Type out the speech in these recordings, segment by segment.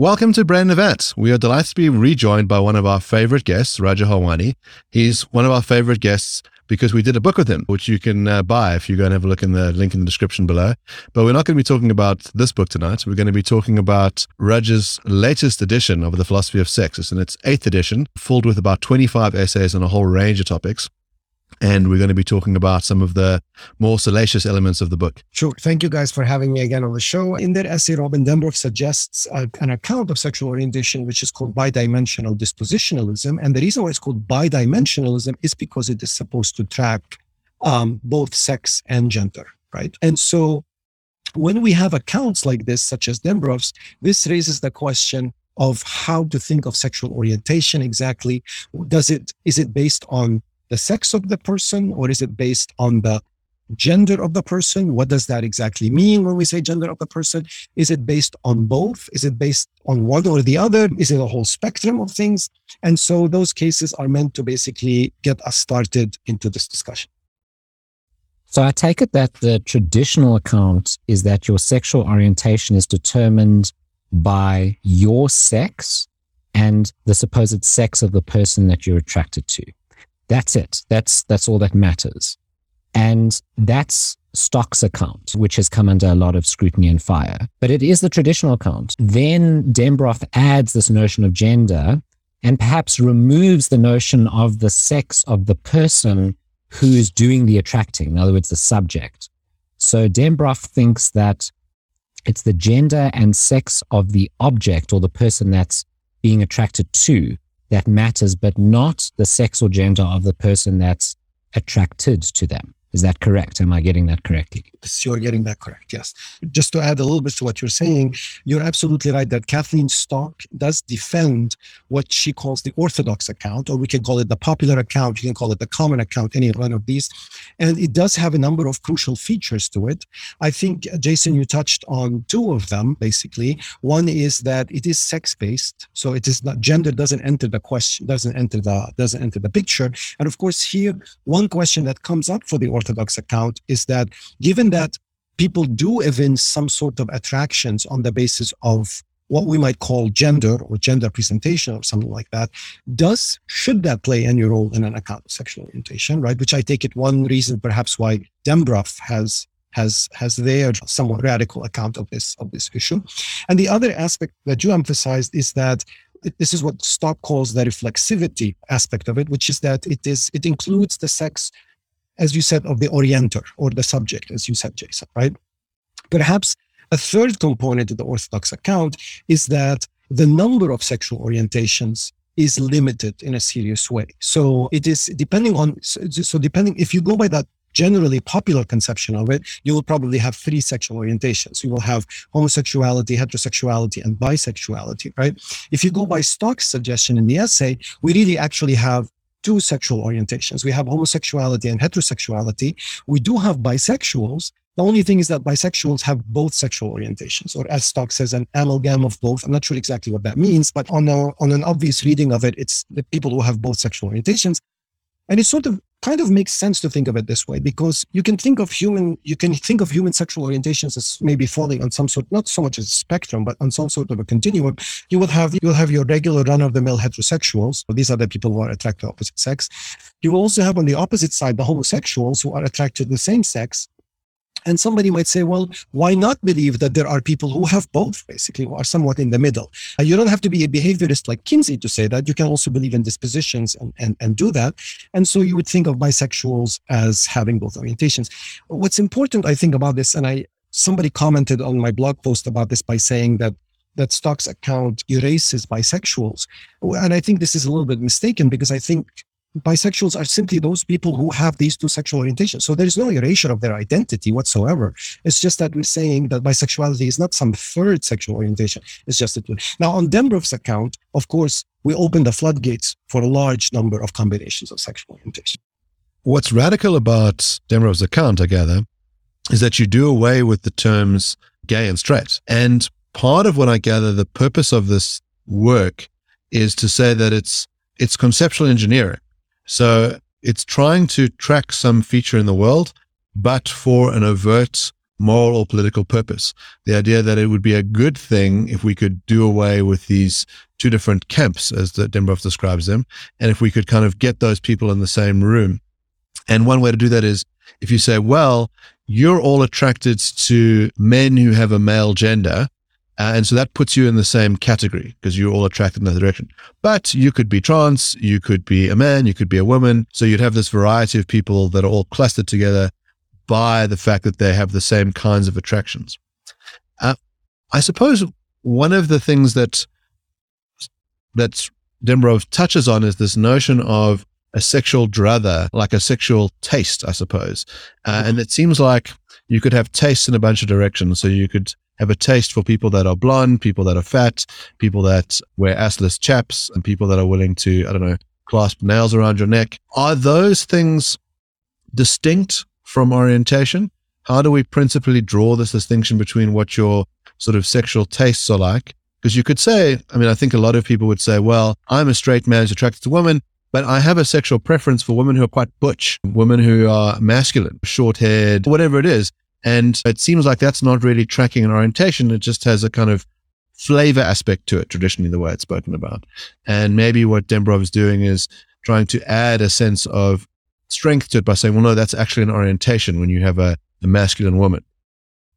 Welcome to Brain in a Vat. We are delighted to be rejoined by one of our favorite guests, Raja Halwani. He's one of our favorite guests because we did a book with him, which you can uh, buy if you go and have a look in the link in the description below. But we're not going to be talking about this book tonight. We're going to be talking about Raja's latest edition of The Philosophy of Sex. It's in its eighth edition, filled with about 25 essays on a whole range of topics and we're going to be talking about some of the more salacious elements of the book. Sure. Thank you guys for having me again on the show. In their essay, Robin Dembroff suggests a, an account of sexual orientation, which is called bidimensional dispositionalism. And the reason why it's called bidimensionalism is because it is supposed to track um, both sex and gender, right? And so when we have accounts like this, such as Dembroff's, this raises the question of how to think of sexual orientation exactly. Does it, is it based on the sex of the person or is it based on the gender of the person? What does that exactly mean when we say gender of the person? Is it based on both? Is it based on one or the other? Is it a whole spectrum of things? And so those cases are meant to basically get us started into this discussion. So I take it that the traditional account is that your sexual orientation is determined by your sex and the supposed sex of the person that you're attracted to. That's it. That's, that's all that matters. And that's Stock's account, which has come under a lot of scrutiny and fire. But it is the traditional account. Then Dembroff adds this notion of gender and perhaps removes the notion of the sex of the person who is doing the attracting. In other words, the subject. So Dembroff thinks that it's the gender and sex of the object or the person that's being attracted to that matters, but not the sex or gender of the person that's attracted to them. Is that correct? Am I getting that correctly? You're getting that correct, yes. Just to add a little bit to what you're saying, you're absolutely right that Kathleen Stock does defend what she calls the orthodox account, or we can call it the popular account, you can call it the common account, any one of these. And it does have a number of crucial features to it. I think, Jason, you touched on two of them, basically. One is that it is sex-based, so it is not gender doesn't enter the question, doesn't enter the doesn't enter the picture. And of course, here one question that comes up for the Orthodox account is that given that people do evince some sort of attractions on the basis of what we might call gender or gender presentation or something like that does should that play any role in an account of sexual orientation right? Which i take it one reason perhaps why Dembroff has has has their somewhat radical account of this of this issue. And the other aspect that you emphasized is that this is what Stock calls the reflexivity aspect of it, which is that it is it includes the sex as you said, of the orienter or the subject, as you said, Jason, right? Perhaps a third component of the Orthodox account is that the number of sexual orientations is limited in a serious way. So it is depending on, so depending, if you go by that generally popular conception of it, you will probably have three sexual orientations. You will have homosexuality, heterosexuality, and bisexuality, right? If you go by Stock's suggestion in the essay, we really actually have two sexual orientations. We have homosexuality and heterosexuality. We do have bisexuals. The only thing is that bisexuals have both sexual orientations, or as Stock says, an amalgam of both. I'm not sure exactly what that means, but on, a, on an obvious reading of it, it's the people who have both sexual orientations. And it's sort of kind of makes sense to think of it this way because you can think of human you can think of human sexual orientations as maybe falling on some sort not so much as a spectrum but on some sort of a continuum. You will have you'll have your regular run-of-the-mill heterosexuals. These are the people who are attracted to opposite sex. You will also have on the opposite side the homosexuals who are attracted to the same sex and somebody might say, well, why not believe that there are people who have both, basically, who are somewhat in the middle? Uh, you don't have to be a behaviorist like Kinsey to say that. You can also believe in dispositions and, and, and do that. And so you would think of bisexuals as having both orientations. What's important, I think, about this, and I somebody commented on my blog post about this by saying that that Stock's account erases bisexuals. And I think this is a little bit mistaken because I think bisexuals are simply those people who have these two sexual orientations. So there is no erasure of their identity whatsoever. It's just that we're saying that bisexuality is not some third sexual orientation. It's just a two. Now, on Dembroff's account, of course, we open the floodgates for a large number of combinations of sexual orientation. What's radical about Dembroff's account, I gather, is that you do away with the terms gay and straight. And part of what I gather the purpose of this work is to say that it's it's conceptual engineering so it's trying to track some feature in the world, but for an overt moral or political purpose. The idea that it would be a good thing if we could do away with these two different camps, as the Dembroff describes them, and if we could kind of get those people in the same room. And one way to do that is if you say, well, you're all attracted to men who have a male gender. Uh, and so that puts you in the same category because you're all attracted in that direction. But you could be trans, you could be a man, you could be a woman. So you'd have this variety of people that are all clustered together by the fact that they have the same kinds of attractions. Uh, I suppose one of the things that that Dembroff touches on is this notion of a sexual druther, like a sexual taste, I suppose. Uh, and it seems like you could have tastes in a bunch of directions. So you could have a taste for people that are blonde, people that are fat, people that wear assless chaps, and people that are willing to, I don't know, clasp nails around your neck. Are those things distinct from orientation? How do we principally draw this distinction between what your sort of sexual tastes are like? Because you could say, I mean, I think a lot of people would say, well, I'm a straight man who's attracted to women. But I have a sexual preference for women who are quite butch, women who are masculine, short haired, whatever it is. And it seems like that's not really tracking an orientation. It just has a kind of flavor aspect to it, traditionally, the way it's spoken about. And maybe what Dembroff is doing is trying to add a sense of strength to it by saying, well, no, that's actually an orientation when you have a, a masculine woman.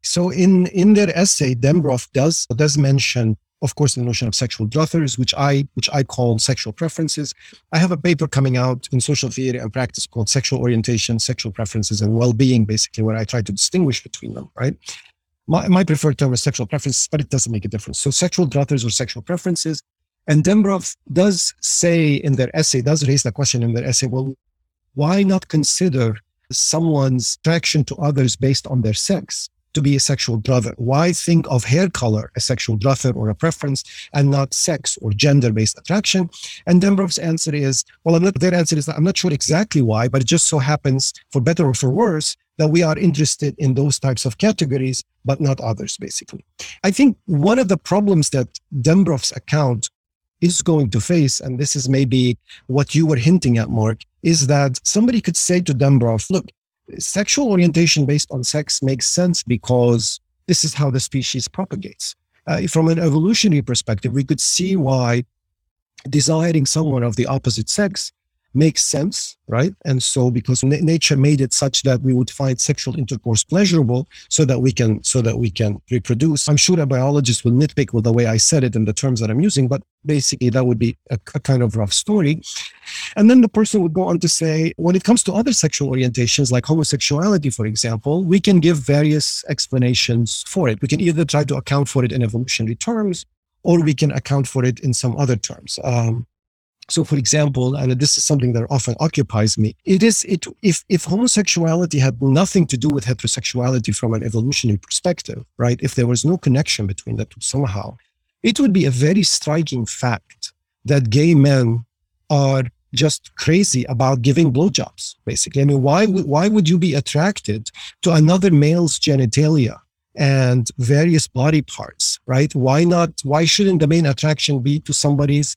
So in, in their essay, Dembroff does, does mention of course, the notion of sexual druthers, which I which I call sexual preferences. I have a paper coming out in social theory and practice called Sexual Orientation, Sexual Preferences, and Well-being, basically, where I try to distinguish between them, right? My, my preferred term is sexual preferences, but it doesn't make a difference. So sexual druthers or sexual preferences. And Dembroff does say in their essay, does raise the question in their essay, well, why not consider someone's attraction to others based on their sex? To be a sexual druther? Why think of hair color a sexual druther or a preference and not sex or gender based attraction? And Dembroff's answer is, well, I'm not, their answer is that I'm not sure exactly why, but it just so happens, for better or for worse, that we are interested in those types of categories, but not others, basically. I think one of the problems that Dembroff's account is going to face, and this is maybe what you were hinting at, Mark, is that somebody could say to Dembroff, look, sexual orientation based on sex makes sense because this is how the species propagates. Uh, from an evolutionary perspective, we could see why desiring someone of the opposite sex makes sense, right? And so because n- nature made it such that we would find sexual intercourse pleasurable so that we can so that we can reproduce. I'm sure a biologist will nitpick with the way I said it and the terms that I'm using, but basically that would be a, a kind of rough story. And then the person would go on to say, when it comes to other sexual orientations like homosexuality, for example, we can give various explanations for it. We can either try to account for it in evolutionary terms or we can account for it in some other terms. Um, so, for example, and this is something that often occupies me, it is it if if homosexuality had nothing to do with heterosexuality from an evolutionary perspective, right? If there was no connection between the two somehow, it would be a very striking fact that gay men are just crazy about giving blowjobs. Basically, I mean, why why would you be attracted to another male's genitalia and various body parts, right? Why not? Why shouldn't the main attraction be to somebody's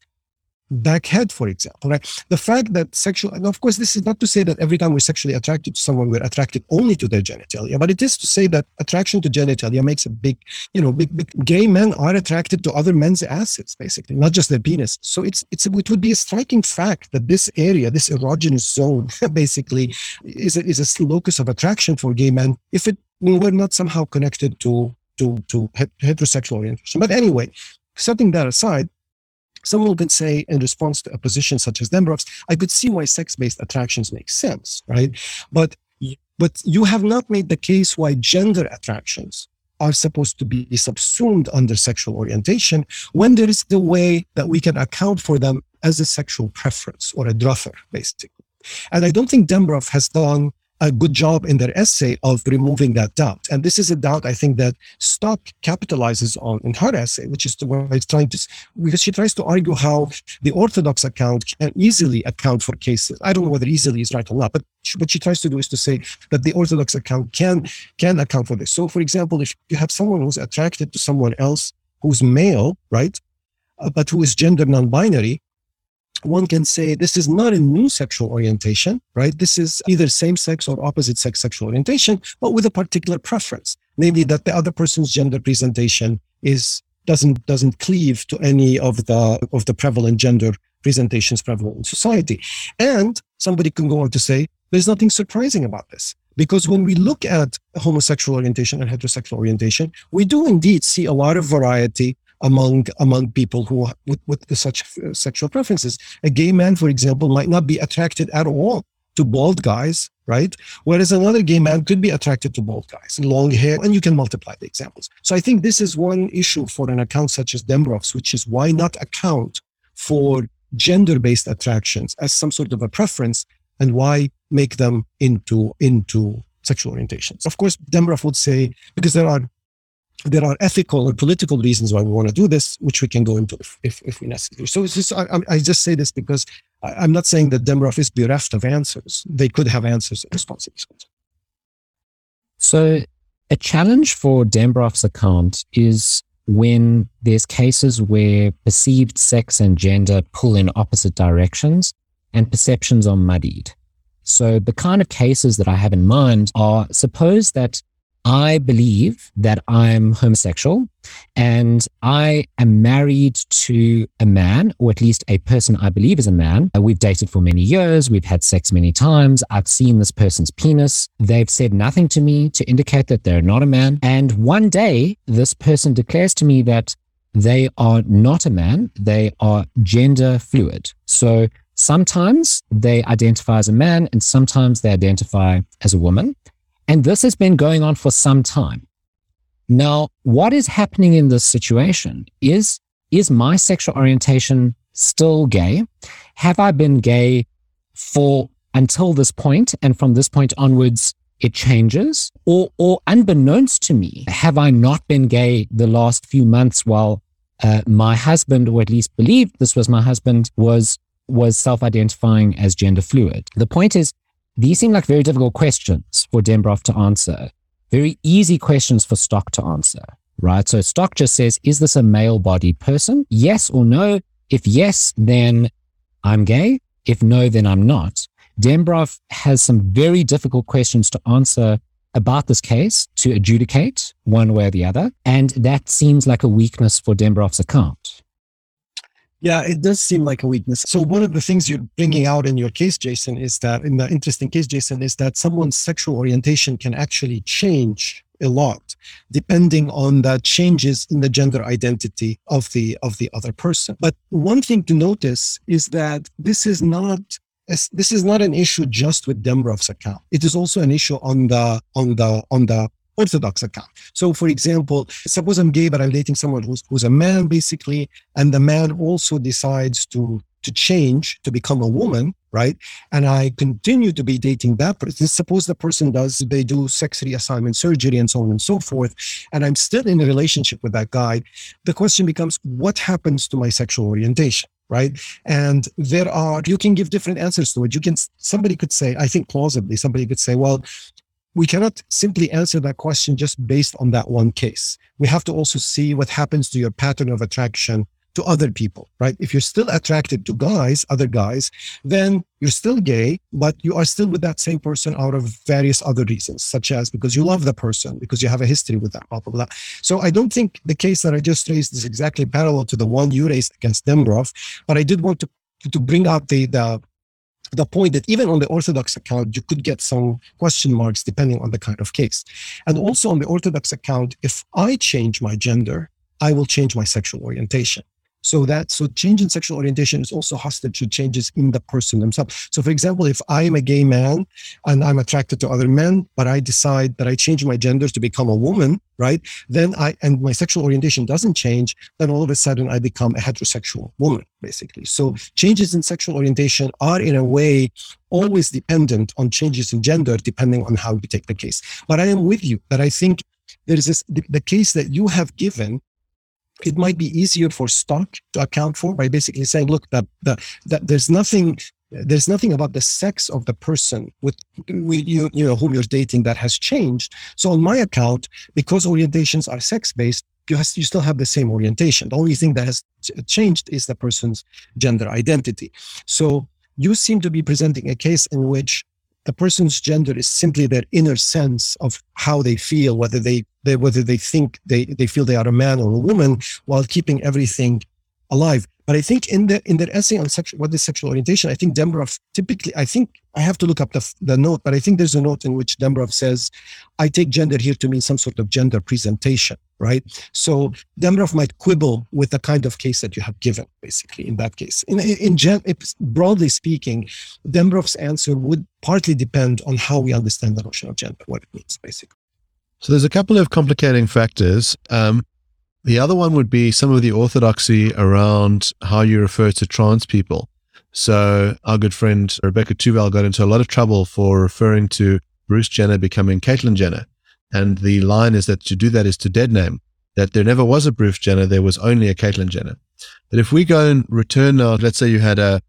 backhead, for example, right? The fact that sexual, and of course, this is not to say that every time we're sexually attracted to someone, we're attracted only to their genitalia, but it is to say that attraction to genitalia makes a big, you know, big, big gay men are attracted to other men's assets, basically, not just their penis. So it's, it's, it would be a striking fact that this area, this erogenous zone, basically is a, is a locus of attraction for gay men if it were not somehow connected to, to, to heterosexual orientation. But anyway, setting that aside, Someone can say in response to a position such as Dembroff's, I could see why sex-based attractions make sense, right? But but you have not made the case why gender attractions are supposed to be subsumed under sexual orientation when there is the way that we can account for them as a sexual preference or a druther, basically. And I don't think Dembroff has done a good job in their essay of removing that doubt. And this is a doubt I think that Stock capitalizes on in her essay, which is where it's trying to, because she tries to argue how the Orthodox account can easily account for cases. I don't know whether easily is right or not, but what she tries to do is to say that the Orthodox account can can account for this. So, for example, if you have someone who's attracted to someone else who's male, right, uh, but who is gender non-binary, one can say this is not a new sexual orientation, right? This is either same sex or opposite sex sexual orientation, but with a particular preference. namely that the other person's gender presentation is doesn't doesn't cleave to any of the of the prevalent gender presentations prevalent in society. And somebody can go on to say, there's nothing surprising about this. Because when we look at homosexual orientation and heterosexual orientation, we do indeed see a lot of variety among among people who with, with such sexual preferences. A gay man, for example, might not be attracted at all to bald guys, right? Whereas another gay man could be attracted to bald guys long hair, and you can multiply the examples. So I think this is one issue for an account such as Dembroff's, which is why not account for gender-based attractions as some sort of a preference, and why make them into into sexual orientations. Of course, Dembroff would say because there are there are ethical or political reasons why we want to do this, which we can go into if, if, if we necessary. So just, I, I just say this because I, am not saying that Dembroff is bereft of answers. They could have answers in response to these questions. So a challenge for Dembroff's account is when there's cases where perceived sex and gender pull in opposite directions and perceptions are muddied. So the kind of cases that I have in mind are suppose that I believe that I'm homosexual and I am married to a man, or at least a person I believe is a man. Uh, we've dated for many years. We've had sex many times. I've seen this person's penis. They've said nothing to me to indicate that they're not a man. And one day, this person declares to me that they are not a man. They are gender fluid. So sometimes they identify as a man and sometimes they identify as a woman. And this has been going on for some time. Now, what is happening in this situation is, is my sexual orientation still gay? Have I been gay for until this point, and from this point onwards, it changes? Or, or unbeknownst to me, have I not been gay the last few months while uh, my husband, or at least believed this was my husband, was was self-identifying as gender fluid? The point is, these seem like very difficult questions for Dembroff to answer, very easy questions for Stock to answer, right? So Stock just says, is this a male bodied person? Yes or no? If yes, then I'm gay. If no, then I'm not. Dembroff has some very difficult questions to answer about this case to adjudicate one way or the other. And that seems like a weakness for Dembroff's account. Yeah, it does seem like a weakness. So one of the things you're bringing out in your case, Jason, is that in the interesting case, Jason, is that someone's sexual orientation can actually change a lot depending on the changes in the gender identity of the of the other person. But one thing to notice is that this is not this is not an issue just with Dembroff's account. It is also an issue on the on the on the Orthodox account. So, for example, suppose I'm gay, but I'm dating someone who's, who's a man, basically, and the man also decides to to change to become a woman, right? And I continue to be dating that person. Suppose the person does, they do sex reassignment surgery and so on and so forth, and I'm still in a relationship with that guy. The question becomes, what happens to my sexual orientation? right and there are you can give different answers to it you can somebody could say i think plausibly somebody could say well we cannot simply answer that question just based on that one case. We have to also see what happens to your pattern of attraction to other people, right? If you're still attracted to guys, other guys, then you're still gay, but you are still with that same person out of various other reasons, such as because you love the person, because you have a history with that, blah, blah, blah. So I don't think the case that I just raised is exactly parallel to the one you raised against Dembroff, but I did want to to bring out the the the point that even on the Orthodox account, you could get some question marks depending on the kind of case. And also on the Orthodox account, if I change my gender, I will change my sexual orientation. So that so change in sexual orientation is also hostage to changes in the person themselves. So for example, if I am a gay man and I'm attracted to other men, but I decide that I change my gender to become a woman, right? Then I and my sexual orientation doesn't change, then all of a sudden I become a heterosexual woman, basically. So changes in sexual orientation are in a way always dependent on changes in gender, depending on how we take the case. But I am with you that I think there is this the case that you have given it might be easier for Stock to account for by basically saying, look, that, there's nothing there's nothing about the sex of the person with, with you, you know whom you're dating that has changed. So on my account, because orientations are sex based, you, has, you still have the same orientation. The only thing that has changed is the person's gender identity. So you seem to be presenting a case in which the person's gender is simply their inner sense of how they feel, whether they, they whether they think they, they feel they are a man or a woman, while keeping everything alive. But I think in the in their essay on sexual what is sexual orientation, I think Dembroff typically I think I have to look up the, the note, but I think there's a note in which Dembroff says, I take gender here to mean some sort of gender presentation, right? So Dembroff might quibble with the kind of case that you have given, basically, in that case. In, in gen, broadly speaking, Dembroff's answer would partly depend on how we understand the notion of gender, what it means, basically. So there's a couple of complicating factors. Um, the other one would be some of the orthodoxy around how you refer to trans people. So our good friend Rebecca Tuvel got into a lot of trouble for referring to Bruce Jenner becoming Caitlyn Jenner. And the line is that to do that is to dead name, that there never was a Bruce Jenner, there was only a Caitlyn Jenner. But if we go and return now, let's say you had a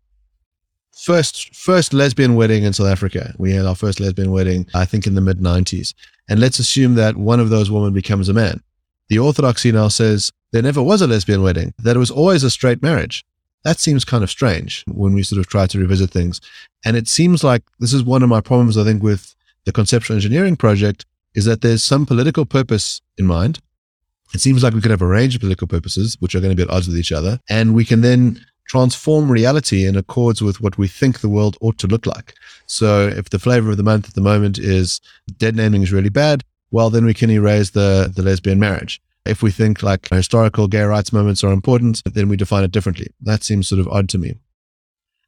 first first lesbian wedding in South Africa. We had our first lesbian wedding, I think, in the mid 90s. And let's assume that one of those women becomes a man. The orthodoxy now says there never was a lesbian wedding, that it was always a straight marriage. That seems kind of strange when we sort of try to revisit things. And it seems like this is one of my problems, I think, with the conceptual engineering project is that there's some political purpose in mind. It seems like we could have a range of political purposes, which are going to be at odds with each other. And we can then transform reality in accords with what we think the world ought to look like. So if the flavor of the month at the moment is dead naming is really bad, well, then we can erase the, the lesbian marriage. If we think like historical gay rights moments are important, then we define it differently. That seems sort of odd to me.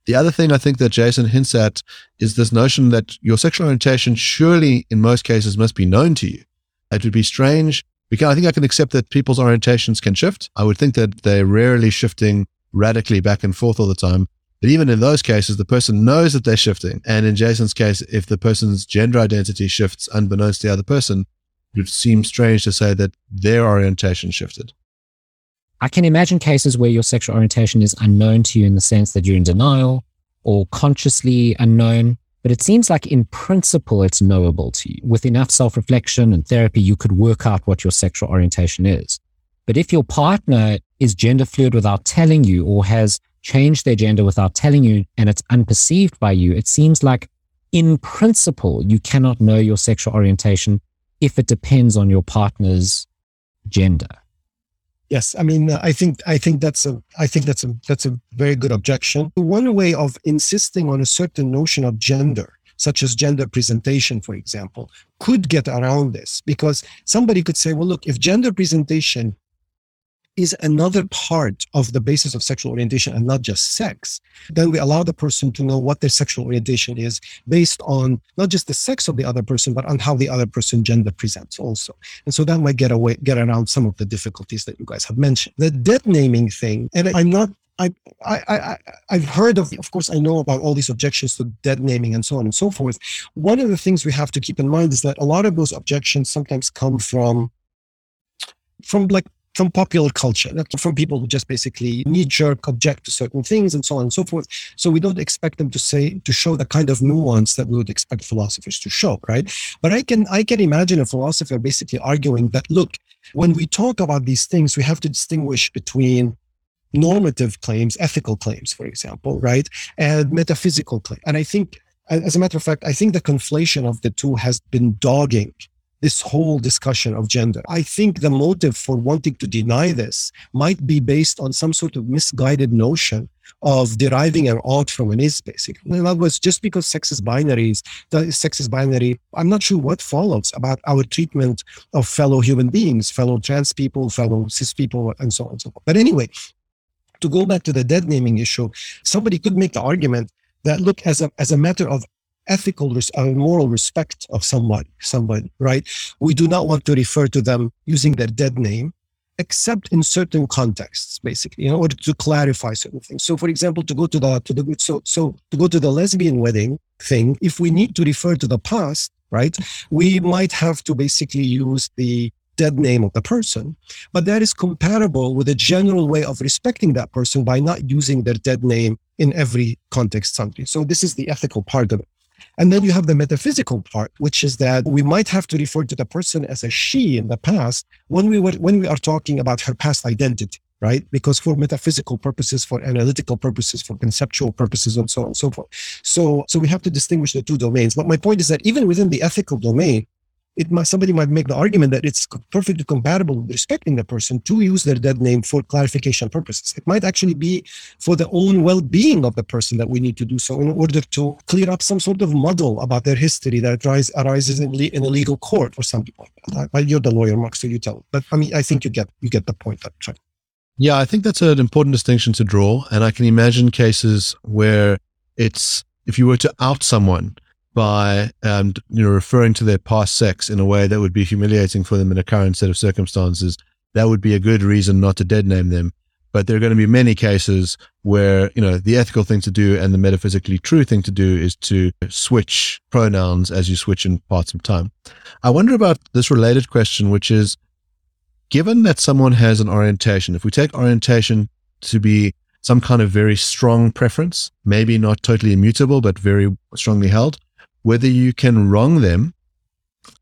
The other thing I think that Jason hints at is this notion that your sexual orientation surely in most cases must be known to you. It would be strange. Can, I think I can accept that people's orientations can shift. I would think that they're rarely shifting radically back and forth all the time. But even in those cases, the person knows that they're shifting. And in Jason's case, if the person's gender identity shifts unbeknownst to the other person, it would seem strange to say that their orientation shifted. I can imagine cases where your sexual orientation is unknown to you in the sense that you're in denial or consciously unknown. But it seems like in principle, it's knowable to you. With enough self reflection and therapy, you could work out what your sexual orientation is. But if your partner is gender fluid without telling you or has changed their gender without telling you and it's unperceived by you, it seems like in principle, you cannot know your sexual orientation if it depends on your partner's gender. Yes, I mean, uh, I think I think that's a I think that's a that's a very good objection. One way of insisting on a certain notion of gender, such as gender presentation, for example, could get around this because somebody could say, well, look, if gender presentation is another part of the basis of sexual orientation and not just sex, then we allow the person to know what their sexual orientation is based on not just the sex of the other person, but on how the other person gender presents also. And so that might get away, get around some of the difficulties that you guys have mentioned. The dead naming thing, and I'm not I, I, I, I've heard of, of course, I know about all these objections to dead naming and so on and so forth. One of the things we have to keep in mind is that a lot of those objections sometimes come from, from like from popular culture, from people who just basically knee jerk object to certain things and so on and so forth. So we don't expect them to say to show the kind of nuance that we would expect philosophers to show, right? But I can I can imagine a philosopher basically arguing that look, when we talk about these things, we have to distinguish between normative claims, ethical claims, for example, right, and metaphysical claims. And I think, as a matter of fact, I think the conflation of the two has been dogging this whole discussion of gender. I think the motive for wanting to deny this might be based on some sort of misguided notion of deriving an ought from an is, basically. In other words, just because sex is binaries, the sex is binary, I'm not sure what follows about our treatment of fellow human beings, fellow trans people, fellow cis people, and so on and so forth. But anyway, to go back to the dead naming issue, somebody could make the argument that look, as a as a matter of ethical or uh, moral respect of somebody, somebody, right? We do not want to refer to them using their dead name, except in certain contexts, basically, in order to clarify certain things. So, for example, to go to the to the so so to go to the lesbian wedding thing, if we need to refer to the past, right, we might have to basically use the dead name of the person, but that is compatible with a general way of respecting that person by not using their dead name in every context. Something. So this is the ethical part of it. And then you have the metaphysical part, which is that we might have to refer to the person as a she in the past when we were when we are talking about her past identity, right? Because for metaphysical purposes, for analytical purposes, for conceptual purposes, and so on and so forth. So, so we have to distinguish the two domains. But my point is that even within the ethical domain, it might, somebody might make the argument that it's perfectly compatible with respecting the person to use their dead name for clarification purposes. It might actually be for the own well-being of the person that we need to do so in order to clear up some sort of muddle about their history that arise, arises in, in a legal court or something like. I, you're the lawyer, Mark, so you tell. But I mean, I think you get you get the point. I'm trying. Yeah, I think that's an important distinction to draw. And I can imagine cases where it's if you were to out someone by um, you know referring to their past sex in a way that would be humiliating for them in a current set of circumstances, that would be a good reason not to dead name them. But there are going to be many cases where you know the ethical thing to do and the metaphysically true thing to do is to switch pronouns as you switch in parts of time. I wonder about this related question, which is given that someone has an orientation, if we take orientation to be some kind of very strong preference, maybe not totally immutable, but very strongly held, whether you can wrong them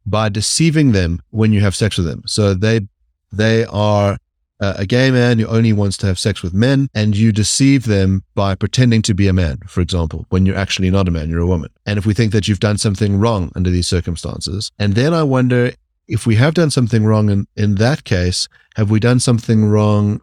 by deceiving them when you have sex with them. So they, they are uh, a gay man who only wants to have sex with men and you deceive them by pretending to be a man, for example, when you're actually not a man, you're a woman. And if we think that you've done something wrong under these circumstances, and then I wonder if we have done something wrong in, in that case, have we done something wrong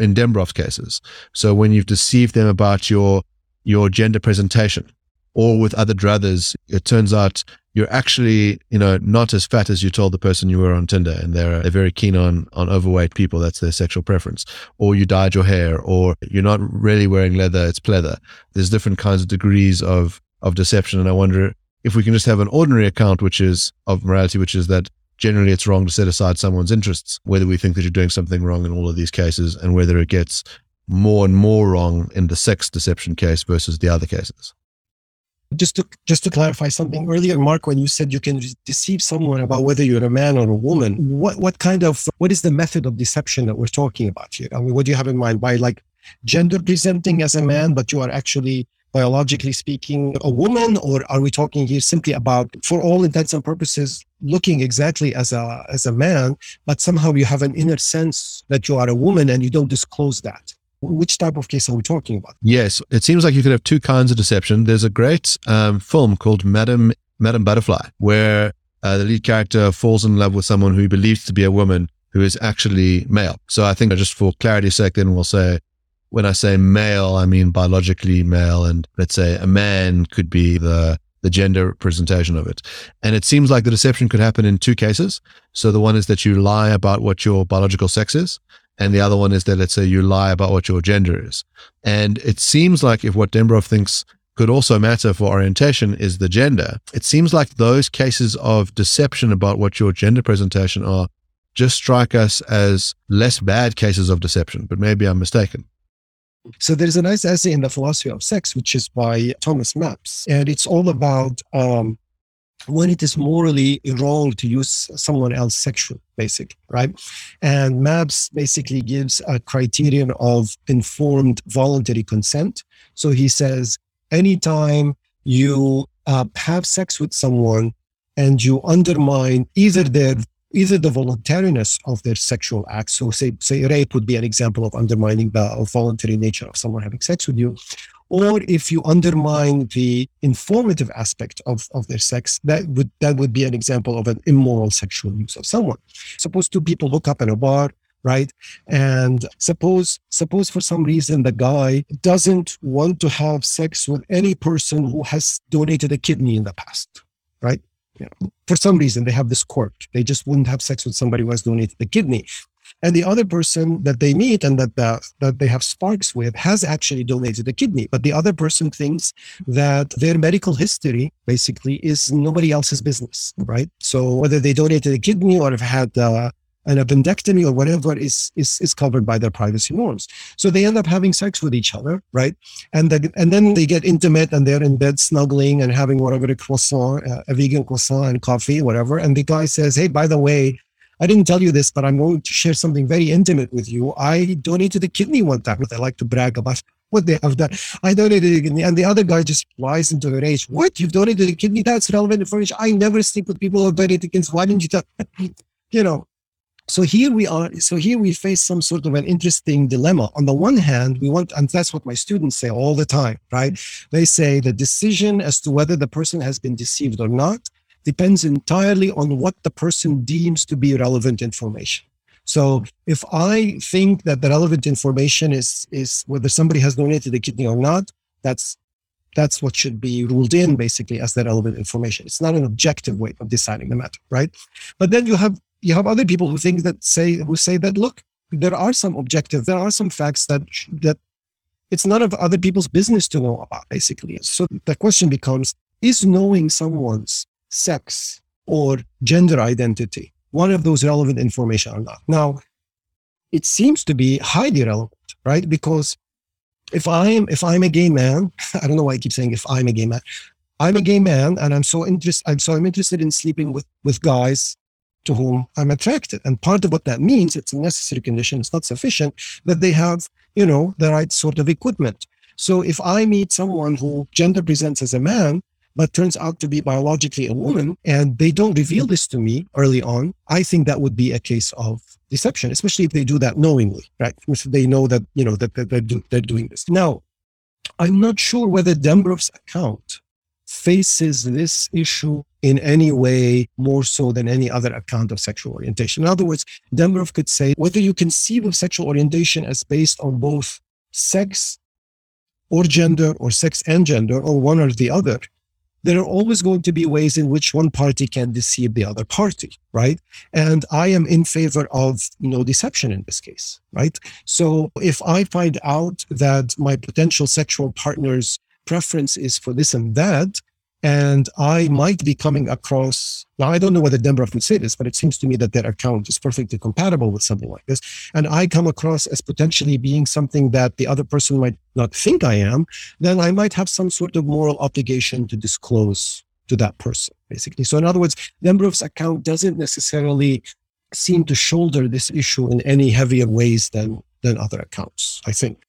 in Dembroff's cases? So when you've deceived them about your your gender presentation, or with other druthers, it turns out you're actually, you know, not as fat as you told the person you were on Tinder, and they're, they're very keen on on overweight people. That's their sexual preference. Or you dyed your hair, or you're not really wearing leather; it's pleather. There's different kinds of degrees of of deception, and I wonder if we can just have an ordinary account, which is of morality, which is that generally it's wrong to set aside someone's interests, whether we think that you're doing something wrong in all of these cases and whether it gets more and more wrong in the sex deception case versus the other cases. Just to just to clarify something earlier, Mark, when you said you can deceive someone about whether you're a man or a woman, what what kind of what is the method of deception that we're talking about here? I mean, what do you have in mind by like gender presenting as a man, but you are actually biologically speaking, a woman, or are we talking here simply about, for all intents and purposes, looking exactly as a as a man, but somehow you have an inner sense that you are a woman and you don't disclose that? Which type of case are we talking about? Yes, it seems like you could have two kinds of deception. There's a great um, film called Madam Madam Butterfly, where uh, the lead character falls in love with someone who he believes to be a woman who is actually male. So I think just for clarity's sake, then we'll say when I say male, I mean biologically male, and let's say a man could be the the gender representation of it. And it seems like the deception could happen in two cases. So the one is that you lie about what your biological sex is, and the other one is that let's say you lie about what your gender is. And it seems like if what Dembroff thinks could also matter for orientation is the gender, it seems like those cases of deception about what your gender presentation are just strike us as less bad cases of deception, but maybe I'm mistaken. So there's a nice essay in the philosophy of sex, which is by Thomas Mappes, and it's all about um, when it is morally wrong to use someone else sexually, basically, right? And Mappes basically gives a criterion of informed voluntary consent. So he says, anytime you uh, have sex with someone and you undermine either their either the voluntariness of their sexual acts. So, say, say rape would be an example of undermining the voluntary nature of someone having sex with you. Or if you undermine the informative aspect of, of their sex, that would that would be an example of an immoral sexual use of someone. Suppose two people hook up in a bar, right? And suppose suppose for some reason the guy doesn't want to have sex with any person who has donated a kidney in the past, right? You know, for some reason, they have this quirk. They just wouldn't have sex with somebody who has donated the kidney. And the other person that they meet and that the, that they have sparks with has actually donated a kidney, but the other person thinks that their medical history basically is nobody else's business, right? So whether they donated a kidney or have had uh, an appendectomy or whatever is, is, is covered by their privacy norms. So they end up having sex with each other, right? And and then they get intimate and they're in bed snuggling and having whatever a croissant, uh, a vegan croissant and coffee, whatever. And the guy says, Hey, by the way, I didn't tell you this, but I'm going to share something very intimate with you. I donated a kidney one time. but I like to brag about what they have done. I donated a kidney. And the other guy just flies into a rage. What? You've donated a kidney? That's relevant information. I never sleep with people who donated kidneys. Why didn't you tell? you know, So here we are. So here we face some sort of an interesting dilemma. On the one hand, we want, and that's what my students say all the time, right? They say the decision as to whether the person has been deceived or not depends entirely on what the person deems to be relevant information. So if I think that the relevant information is is whether somebody has donated a kidney or not, that's that's what should be ruled in basically as the relevant information. It's not an objective way of deciding the matter, right? But then you have you have other people who think that say who say that look, there are some objective, there are some facts that that it's none of other people's business to know about, basically. So the question becomes: Is knowing someone's sex or gender identity one of those relevant information or not? Now, it seems to be highly relevant, right? Because if I'm if I'm a gay man, I don't know why I keep saying if I'm a gay man. I'm a gay man, and I'm so interested. I'm so I'm interested in sleeping with with guys to whom I'm attracted. And part of what that means, it's a necessary condition, it's not sufficient, that they have, you know, the right sort of equipment. So if I meet someone who gender presents as a man, but turns out to be biologically a woman, and they don't reveal this to me early on, I think that would be a case of deception, especially if they do that knowingly, right? If they know that, you know, that they're, do, they're doing this. Now, I'm not sure whether Dembroff's account faces this issue in any way more so than any other account of sexual orientation. In other words, Dembroff could say whether you conceive of sexual orientation as based on both sex or gender or sex and gender or one or the other, there are always going to be ways in which one party can deceive the other party, right? And I am in favor of no deception in this case, right? So if I find out that my potential sexual partner's preference is for this and that, and I might be coming across, now I don't know whether Dembroff would say this, but it seems to me that their account is perfectly compatible with something like this. And I come across as potentially being something that the other person might not think I am, then I might have some sort of moral obligation to disclose to that person, basically. So in other words, Dembroff's account doesn't necessarily seem to shoulder this issue in any heavier ways than, than other accounts, I think.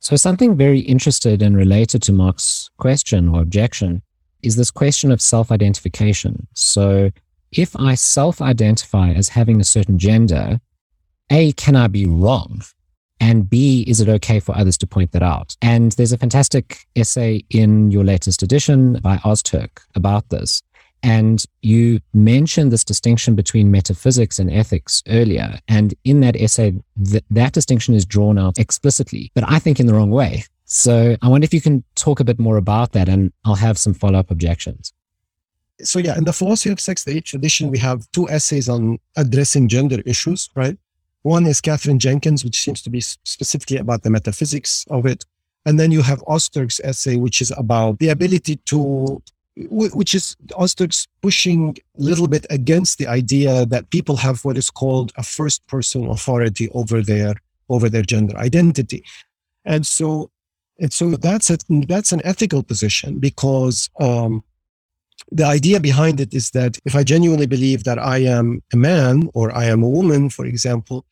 So something very interested and related to Mark's question or objection is this question of self identification. So if I self identify as having a certain gender, A, can I be wrong? And B, is it okay for others to point that out? And there's a fantastic essay in your latest edition by Ozturk about this. And you mentioned this distinction between metaphysics and ethics earlier. And in that essay, th- that distinction is drawn out explicitly, but I think in the wrong way. So I wonder if you can talk a bit more about that and I'll have some follow up objections. So, yeah, in the philosophy of sex, the eighth edition, we have two essays on addressing gender issues, right? One is Katharine Jenkins, which seems to be specifically about the metaphysics of it. And then you have Ozturk's essay, which is about the ability to, which is Ozturk's pushing a little bit against the idea that people have what is called a first person authority over their over their gender identity. And so and so that's a, that's an ethical position because um, the idea behind it is that if I genuinely believe that I am a man or I am a woman, for example,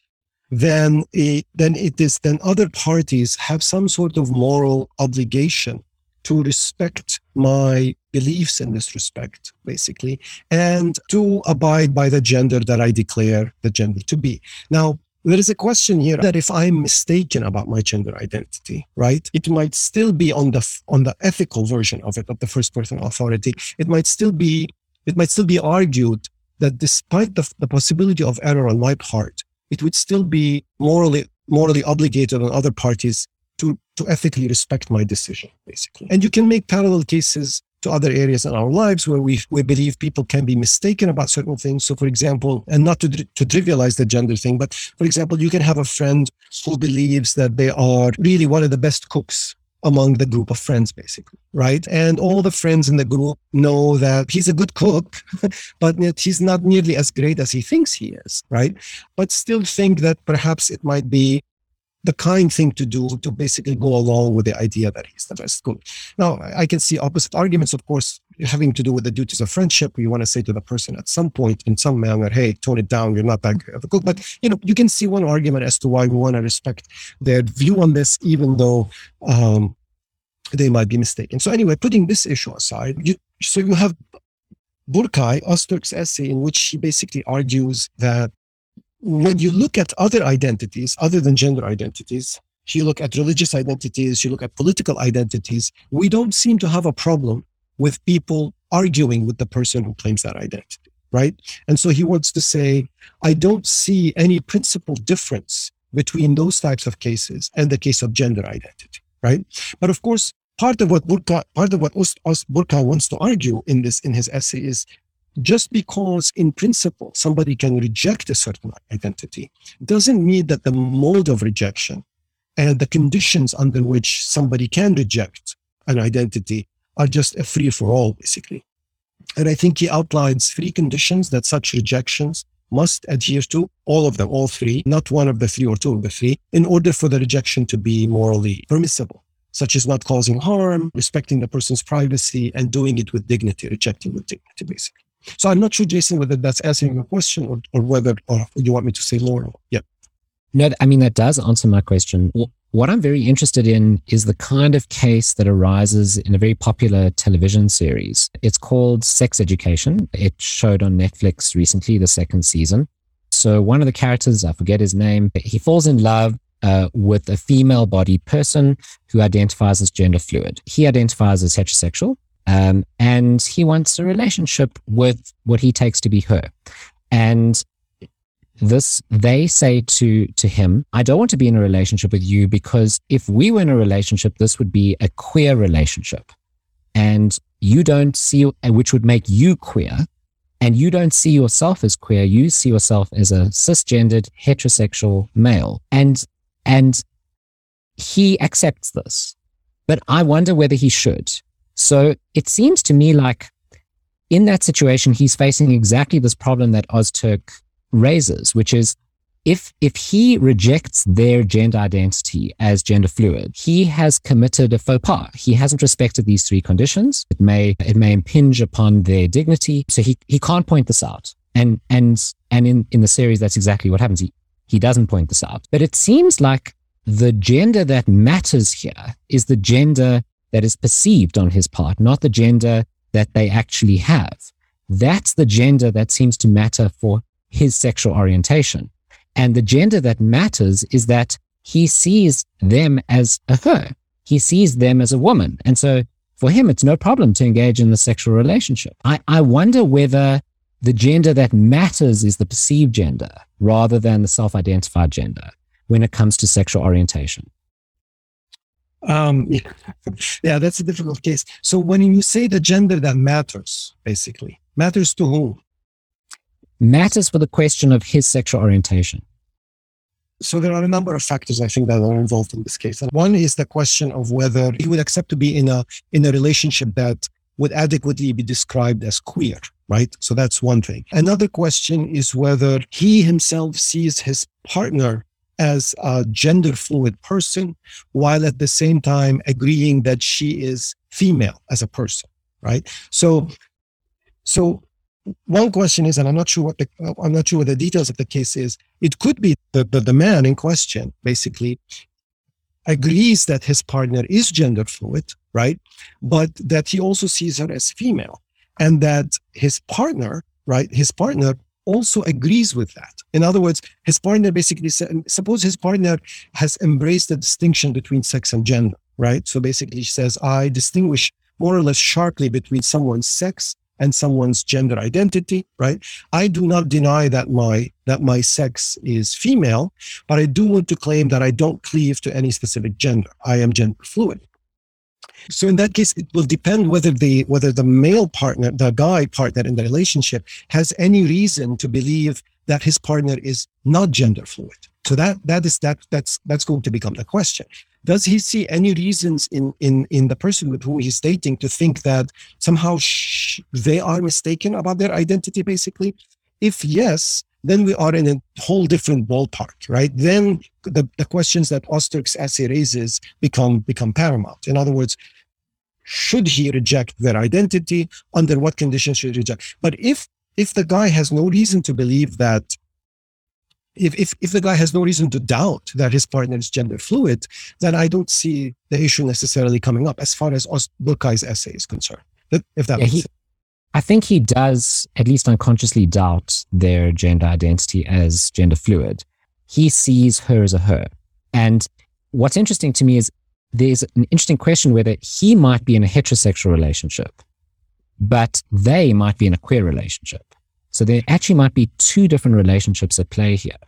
then it, then it is then other parties have some sort of moral obligation to respect my beliefs in this respect, basically, and to abide by the gender that I declare the gender to be. Now, there is a question here that if I'm mistaken about my gender identity, right, it might still be on the on the ethical version of it of the first person authority. It might still be it might still be argued that despite the, the possibility of error on my part, it would still be morally morally obligated on other parties to to ethically respect my decision, basically. And you can make parallel cases to other areas in our lives where we, we believe people can be mistaken about certain things. So, for example, and not to, to trivialize the gender thing, but for example, you can have a friend who believes that they are really one of the best cooks among the group of friends, basically, right? And all the friends in the group know that he's a good cook, but he's not nearly as great as he thinks he is, right? But still think that perhaps it might be the kind thing to do to basically go along with the idea that he's the best cook. Now, I can see opposite arguments, of course, having to do with the duties of friendship. You want to say to the person at some point in some manner, hey, tone it down, you're not that good of a cook. But, you know, you can see one argument as to why we want to respect their view on this, even though um, they might be mistaken. So anyway, putting this issue aside, you, so you have Burkay, Ozturk's essay in which he basically argues that when you look at other identities other than gender identities, you look at religious identities, you look at political identities, we don't seem to have a problem with people arguing with the person who claims that identity, right? And so he wants to say, I don't see any principal difference between those types of cases and the case of gender identity, right? But of course, part of what Burkay, part of what Burkay wants to argue in this in his essay is just because in principle somebody can reject a certain identity doesn't mean that the mode of rejection and the conditions under which somebody can reject an identity are just a free for all basically. And i think he outlines three conditions that such rejections must adhere to all of them all three not one of the three or two of the three in order for the rejection to be morally permissible such as not causing harm respecting the person's privacy and doing it with dignity rejecting with dignity basically so I'm not sure, Jason, whether that's answering your question or, or whether or you want me to say more. Yeah. No, I mean, that does answer my question. What I'm very interested in is the kind of case that arises in a very popular television series. It's called Sex Education. It showed on Netflix recently, the second season. So one of the characters, I forget his name, he falls in love uh, with a female bodied person who identifies as gender fluid. He identifies as heterosexual. Um, and he wants a relationship with what he takes to be her. And this, they say to, to him, I don't want to be in a relationship with you because if we were in a relationship, this would be a queer relationship. And you don't see, which would make you queer. And you don't see yourself as queer. You see yourself as a cisgendered heterosexual male. And, and he accepts this. But I wonder whether he should so it seems to me like in that situation, he's facing exactly this problem that Ozturk raises, which is if if he rejects their gender identity as gender fluid, he has committed a faux pas. He hasn't respected these three conditions. It may it may impinge upon their dignity. So he he can't point this out. And and and in in the series, that's exactly what happens. He he doesn't point this out. But it seems like the gender that matters here is the gender that is perceived on his part, not the gender that they actually have. That's the gender that seems to matter for his sexual orientation. And the gender that matters is that he sees them as a her. He sees them as a woman. And so for him, it's no problem to engage in the sexual relationship. I, I wonder whether the gender that matters is the perceived gender rather than the self identified gender when it comes to sexual orientation. Um, yeah, that's a difficult case. So when you say the gender that matters, basically, matters to whom? Matters for the question of his sexual orientation. So there are a number of factors I think that are involved in this case. And one is the question of whether he would accept to be in a in a relationship that would adequately be described as queer, right? So that's one thing. Another question is whether he himself sees his partner as a gender fluid person while at the same time agreeing that she is female as a person right? So so one question is and i'm not sure what the i'm not sure what the details of the case is it could be the, the, the man in question basically agrees that his partner is gender fluid right? But that he also sees her as female and that his partner right his partner also agrees with that. In other words, his partner basically said, suppose his partner has embraced the distinction between sex and gender, right? So basically, she says, I distinguish more or less sharply between someone's sex and someone's gender identity, right? I do not deny that my that my sex is female, but I do want to claim that I don't cleave to any specific gender. I am gender fluid. So in that case, it will depend whether the whether the male partner, the guy partner in the relationship, has any reason to believe that his partner is not gender fluid. So that that is that that's that's going to become the question. Does he see any reasons in in in the person with whom he's dating to think that somehow sh- they are mistaken about their identity? Basically, if yes, then we are in a whole different ballpark, right? Then the, the questions that Ozturk's essay raises become become paramount. In other words, should he reject their identity? Under what conditions should he reject? But if if the guy has no reason to believe that if, if, if the guy has no reason to doubt that his partner is gender fluid, then I don't see the issue necessarily coming up as far as Os- Burkay's essay is concerned. If that yeah, he, I think he does, at least unconsciously, doubt their gender identity as gender fluid. He sees her as a her. And what's interesting to me is there's an interesting question whether he might be in a heterosexual relationship, but they might be in a queer relationship. So there actually might be two different relationships at play here.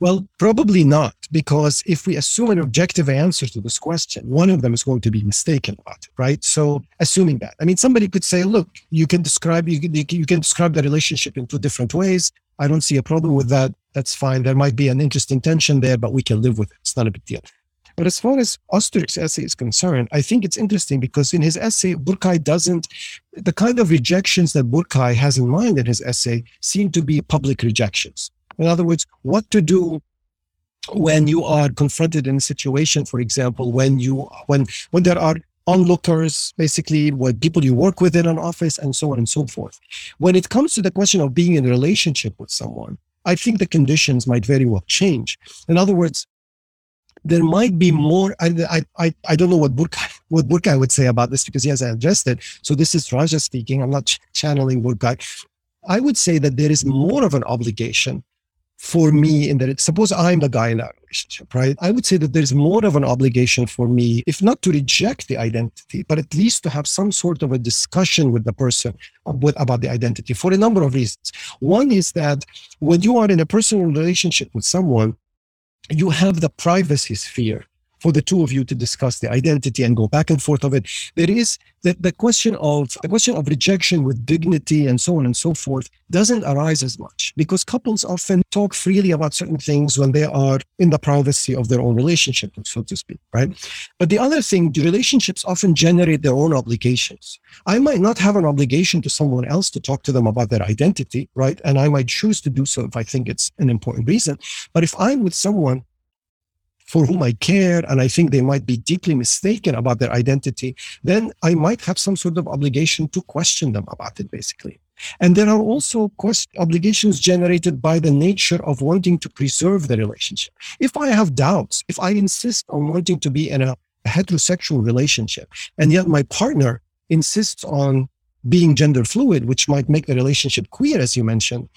Well, probably not, because if we assume an objective answer to this question, one of them is going to be mistaken about it, right? So, assuming that, I mean, somebody could say, "Look, you can describe you can, you can describe the relationship in two different ways. I don't see a problem with that. That's fine. There might be an interesting tension there, but we can live with it. It's not a big deal." But as far as Ozturk's essay is concerned, I think it's interesting because in his essay, Burkay doesn't, the kind of rejections that Burkay has in mind in his essay seem to be public rejections. In other words, what to do when you are confronted in a situation, for example, when you when when there are onlookers, basically what people you work with in an office, and so on and so forth. When it comes to the question of being in a relationship with someone, I think the conditions might very well change. In other words, there might be more. I I I don't know what Burkay what Burkay would say about this because he hasn't addressed it. So this is Raja speaking. I'm not ch- channeling Burkay. I would say that there is more of an obligation for me in that suppose I'm the guy in that relationship, right? I would say that there's more of an obligation for me, if not to reject the identity, but at least to have some sort of a discussion with the person with, about the identity for a number of reasons. One is that when you are in a personal relationship with someone, you have the privacy sphere for the two of you to discuss the identity and go back and forth of it. There is the, the question of the question of rejection with dignity and so on and so forth doesn't arise as much because couples often talk freely about certain things when they are in the privacy of their own relationship, so to speak, right? But the other thing, the relationships often generate their own obligations. I might not have an obligation to someone else to talk to them about their identity, right? And I might choose to do so if I think it's an important reason. But if I'm with someone for whom I care and I think they might be deeply mistaken about their identity, then I might have some sort of obligation to question them about it, basically. And there are also quest- obligations generated by the nature of wanting to preserve the relationship. If I have doubts, if I insist on wanting to be in a heterosexual relationship, and yet my partner insists on being gender fluid, which might make the relationship queer, as you mentioned,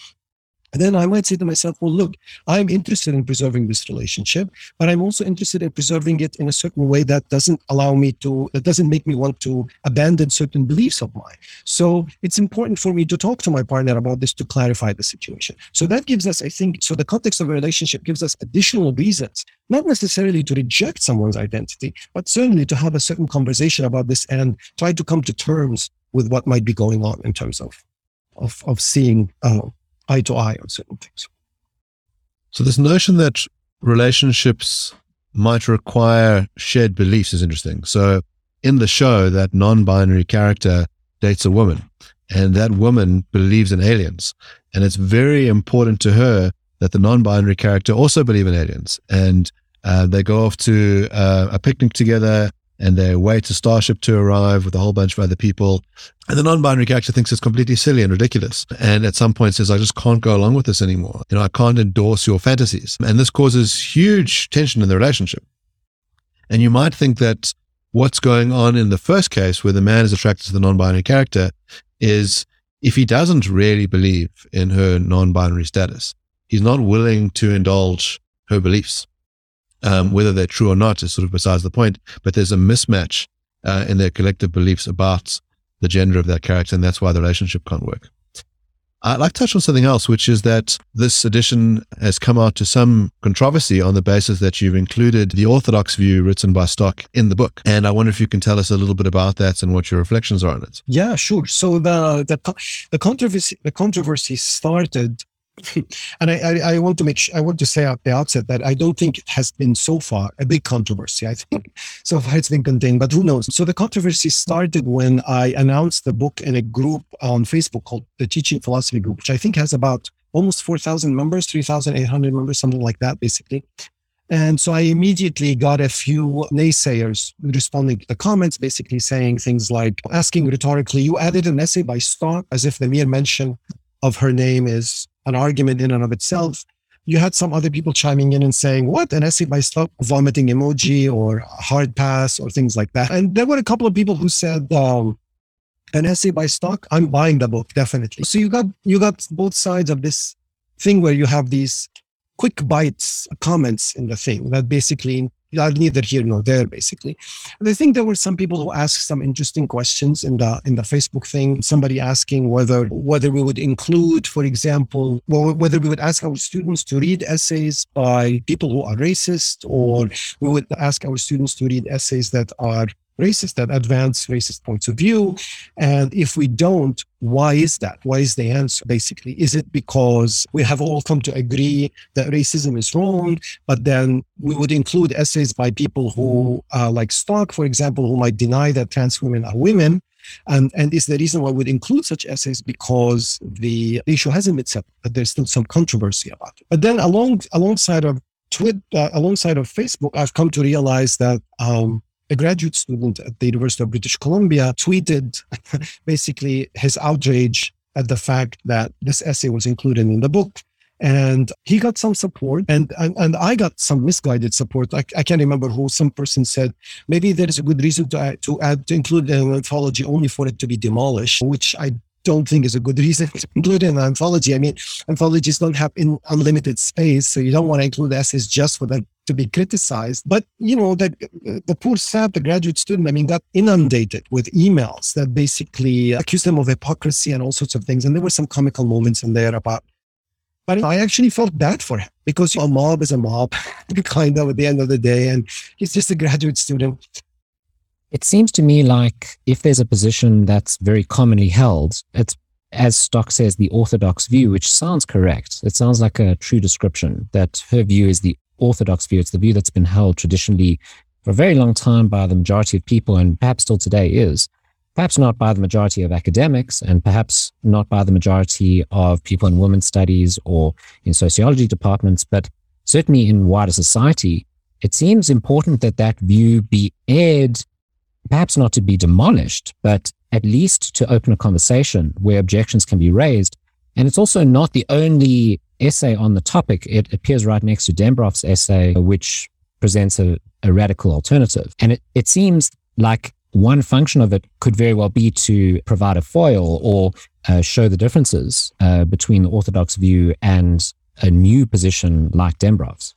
and then I might say to myself, well, look, I'm interested in preserving this relationship, but I'm also interested in preserving it in a certain way that doesn't allow me to, that doesn't make me want to abandon certain beliefs of mine. So it's important for me to talk to my partner about this to clarify the situation. So that gives us, I think, so the context of a relationship gives us additional reasons, not necessarily to reject someone's identity, but certainly to have a certain conversation about this and try to come to terms with what might be going on in terms of, of, of seeing, uh, eye to eye on certain things. So this notion that relationships might require shared beliefs is interesting. So in the show, that non-binary character dates a woman and that woman believes in aliens. And it's very important to her that the non-binary character also believe in aliens. And uh, they go off to uh, a picnic together and they wait for starship to arrive with a whole bunch of other people. And the non-binary character thinks it's completely silly and ridiculous. And at some point says, I just can't go along with this anymore. You know, I can't endorse your fantasies. And this causes huge tension in the relationship. And you might think that what's going on in the first case where the man is attracted to the non-binary character is if he doesn't really believe in her non-binary status, he's not willing to indulge her beliefs. Um, whether they're true or not is sort of besides the point, but there's a mismatch uh, in their collective beliefs about the gender of that character, and that's why the relationship can't work. I'd like to touch on something else, which is that this edition has come out to some controversy on the basis that you've included the orthodox view written by Stock in the book. And I wonder if you can tell us a little bit about that and what your reflections are on it. Yeah, sure. So the the, the controversy the controversy started and I, I, I, want to make sure, I want to say at the outset that I don't think it has been so far a big controversy. I think so far it's been contained, but who knows? So the controversy started when I announced the book in a group on Facebook called the Teaching Philosophy Group, which I think has about almost 4,000 members, 3,800 members, something like that, basically. And so I immediately got a few naysayers responding to the comments, basically saying things like asking rhetorically, you added an essay by Stock as if the mere mention of her name is an argument in and of itself. You had some other people chiming in and saying, What? An essay by Stock vomiting emoji or hard pass or things like that. And there were a couple of people who said, um, an essay by Stock, I'm buying the book definitely. So you got you got both sides of this thing where you have these quick bites comments in the thing that basically are neither here nor there basically. And i think there were some people who asked some interesting questions in the in the facebook thing. Somebody asking whether whether we would include for example well, whether we would ask our students to read essays by people who are racist or we would ask our students to read essays that are racist, that advance racist points of view? And if we don't, why is that? Why is the answer basically? Is it because we have all come to agree that racism is wrong, but then we would include essays by people who, uh, like Stock, for example, who might deny that trans women are women? And, and is the reason why we include such essays because the issue hasn't been settled, but there's still some controversy about it. But then along alongside of Twitter, uh, alongside of Facebook, I've come to realize that um, a graduate student at the University of British Columbia tweeted basically his outrage at the fact that this essay was included in the book. And he got some support, and and, and I got some misguided support. I, I can't remember who. Some person said maybe there is a good reason to add, to add to include an anthology only for it to be demolished, which I don't think is a good reason to include in an anthology. I mean, anthologies don't have in unlimited space, so you don't want to include essays just for them to be criticized. But you know, that uh, the poor sap, the graduate student, I mean, got inundated with emails that basically accused them of hypocrisy and all sorts of things. And there were some comical moments in there about. But I actually felt bad for him because a mob is a mob, kind of at the end of the day, and he's just a graduate student. It seems to me like if there's a position that's very commonly held, it's as Stock says, the orthodox view, which sounds correct. It sounds like a true description that her view is the orthodox view. It's the view that's been held traditionally for a very long time by the majority of people, and perhaps still today is. Perhaps not by the majority of academics, and perhaps not by the majority of people in women's studies or in sociology departments, but certainly in wider society. It seems important that that view be aired, perhaps not to be demolished, but at least to open a conversation where objections can be raised. And it's also not the only essay on the topic. It appears right next to Dembroff's essay, which presents a, a radical alternative. And it, it seems like one function of it could very well be to provide a foil or uh, show the differences uh, between the orthodox view and a new position like Dembroff's.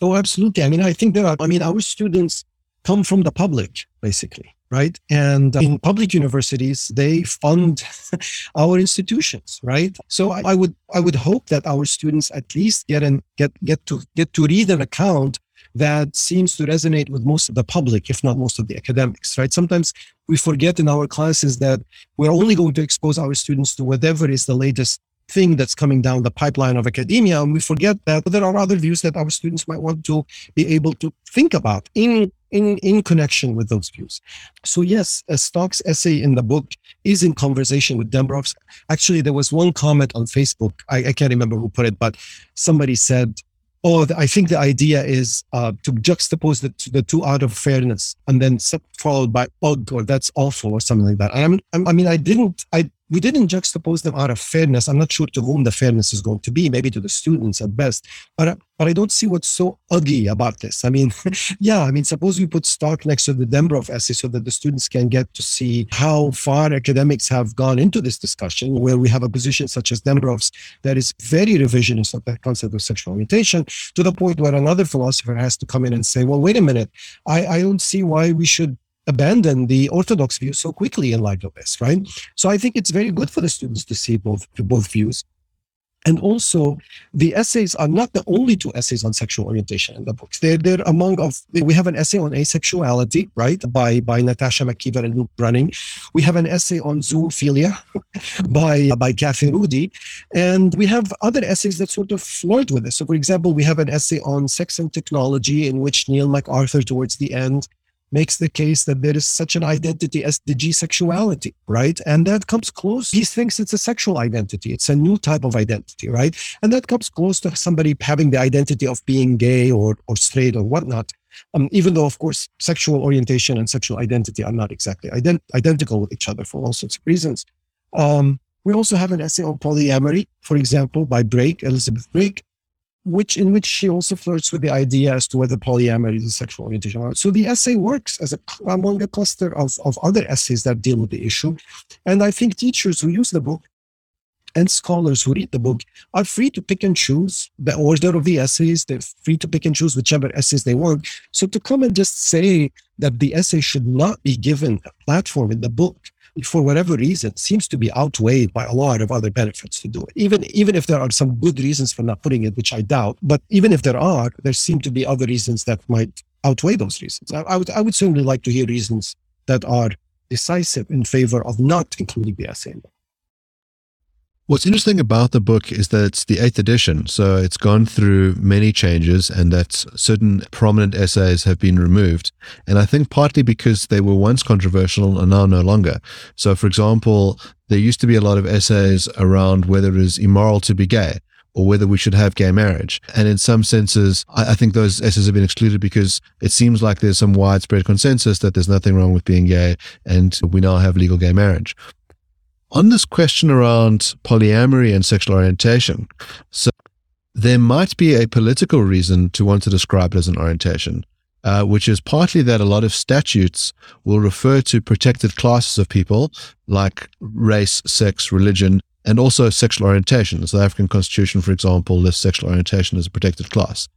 Oh, absolutely. I mean, I think there are, I mean, our students come from the public, basically right? And uh, in public universities, they fund our institutions, right? So I, I, would I would hope that our students at least get and get get to get to read an account that seems to resonate with most of the public, if not most of the academics, right? Sometimes we forget in our classes that we're only going to expose our students to whatever is the latest thing that's coming down the pipeline of academia. And we forget that there are other views that our students might want to be able to think about in in, in connection with those views. So yes, a Stock's essay in the book is in conversation with Dembroff's. Actually, there was one comment on Facebook. I, I can't remember who put it, but somebody said, oh, I think the idea is uh, to juxtapose the, the two out of fairness and then followed by ugh or that's awful or something like that. And I'm, I mean, I didn't, I we didn't juxtapose them out of fairness. I'm not sure to whom the fairness is going to be, maybe to the students at best. But uh, but I don't see what's so ugly about this. I mean, yeah, I mean, suppose we put Stock next to the Dembroff essay so that the students can get to see how far academics have gone into this discussion, where we have a position such as Dembroff's that is very revisionist of the concept of sexual orientation, to the point where another philosopher has to come in and say, well, wait a minute, I, I don't see why we should abandon the orthodox view so quickly in light of this, right? So I think it's very good for the students to see both both views. And also, the essays are not the only two essays on sexual orientation in the books. They're, they're among of, we have an essay on asexuality, right, by, by Natasha McKeever and Luke Brunning. We have an essay on zoophilia by, by Kathy Rudy. And we have other essays that sort of flirt with this. So, for example, we have an essay on sex and technology in which Neil McArthur, towards the end, makes the case that there is such an identity as digisexuality, right? And that comes close. He thinks it's a sexual identity. It's a new type of identity, right? And that comes close to somebody having the identity of being gay or, or straight or whatnot. Um, even though, of course, sexual orientation and sexual identity are not exactly ident- identical with each other for all sorts of reasons. Um, we also have an essay on polyamory, for example, by Brake, Elizabeth Brake, which in which she also flirts with the idea as to whether polyamory is a sexual orientation. So the essay works as a among a cluster of, of other essays that deal with the issue. And I think teachers who use the book and scholars who read the book are free to pick and choose the order of the essays. They're free to pick and choose whichever essays they want. So to come and just say that the essay should not be given a platform in the book for whatever reason seems to be outweighed by a lot of other benefits to do it. Even even if there are some good reasons for not putting it, which I doubt, but even if there are, there seem to be other reasons that might outweigh those reasons. I, I would I would certainly like to hear reasons that are decisive in favor of not including essay. What's interesting about the book is that it's the eighth edition, so it's gone through many changes and that certain prominent essays have been removed. And I think partly because they were once controversial and now no longer. So, for example, there used to be a lot of essays around whether it is immoral to be gay or whether we should have gay marriage. And in some senses, I, I, think those essays have been excluded because it seems like there's some widespread consensus that there's nothing wrong with being gay and we now have legal gay marriage on this question around polyamory and sexual orientation, so there might be a political reason to want to describe it as an orientation, uh, which is partly that a lot of statutes will refer to protected classes of people like race, sex, religion, and also sexual orientation. The South African Constitution, for example, lists sexual orientation as a protected class.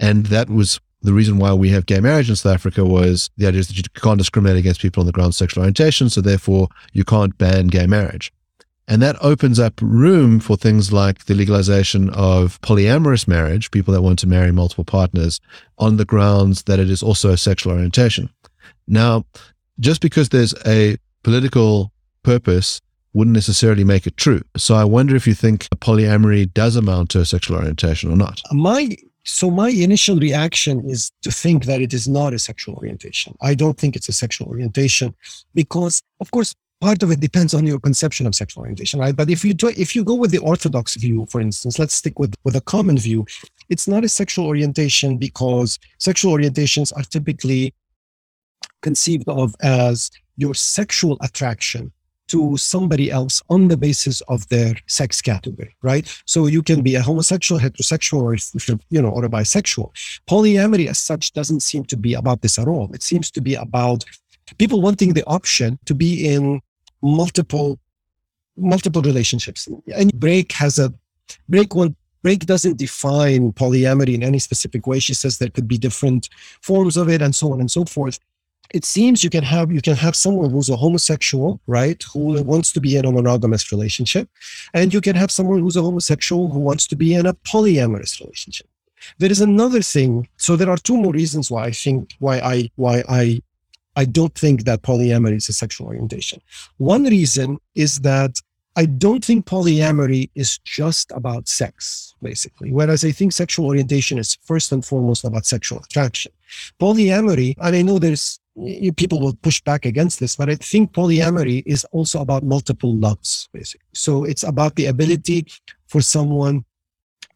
And that was the reason why we have gay marriage in South Africa was the idea is that you can't discriminate against people on the grounds of sexual orientation, so therefore you can't ban gay marriage. And that opens up room for things like the legalization of polyamorous marriage, people that want to marry multiple partners, on the grounds that it is also a sexual orientation. Now, just because there's a political purpose wouldn't necessarily make it true. So I wonder if you think polyamory does amount to a sexual orientation or not. My so my initial reaction is to think that it is not a sexual orientation. I don't think it's a sexual orientation because, of course, part of it depends on your conception of sexual orientation, right? But if you do, if you go with the orthodox view, for instance, let's stick with with a common view, it's not a sexual orientation because sexual orientations are typically conceived of as your sexual attraction to somebody else on the basis of their sex category, right? So you can be a homosexual, heterosexual, or you know, or a bisexual. Polyamory as such doesn't seem to be about this at all. It seems to be about people wanting the option to be in multiple multiple relationships. And Brake has a Brake one Brake doesn't define polyamory in any specific way. She says there could be different forms of it and so on and so forth it seems you can have you can have someone who's a homosexual right who wants to be in a monogamous relationship and you can have someone who's a homosexual who wants to be in a polyamorous relationship. There is another thing so there are two more reasons why i think why i why i i don't think that polyamory is a sexual orientation. One reason is that I don't think polyamory is just about sex, basically. Whereas I think sexual orientation is first and foremost about sexual attraction. Polyamory, and I know there's people will push back against this, but I think polyamory is also about multiple loves, basically. So it's about the ability for someone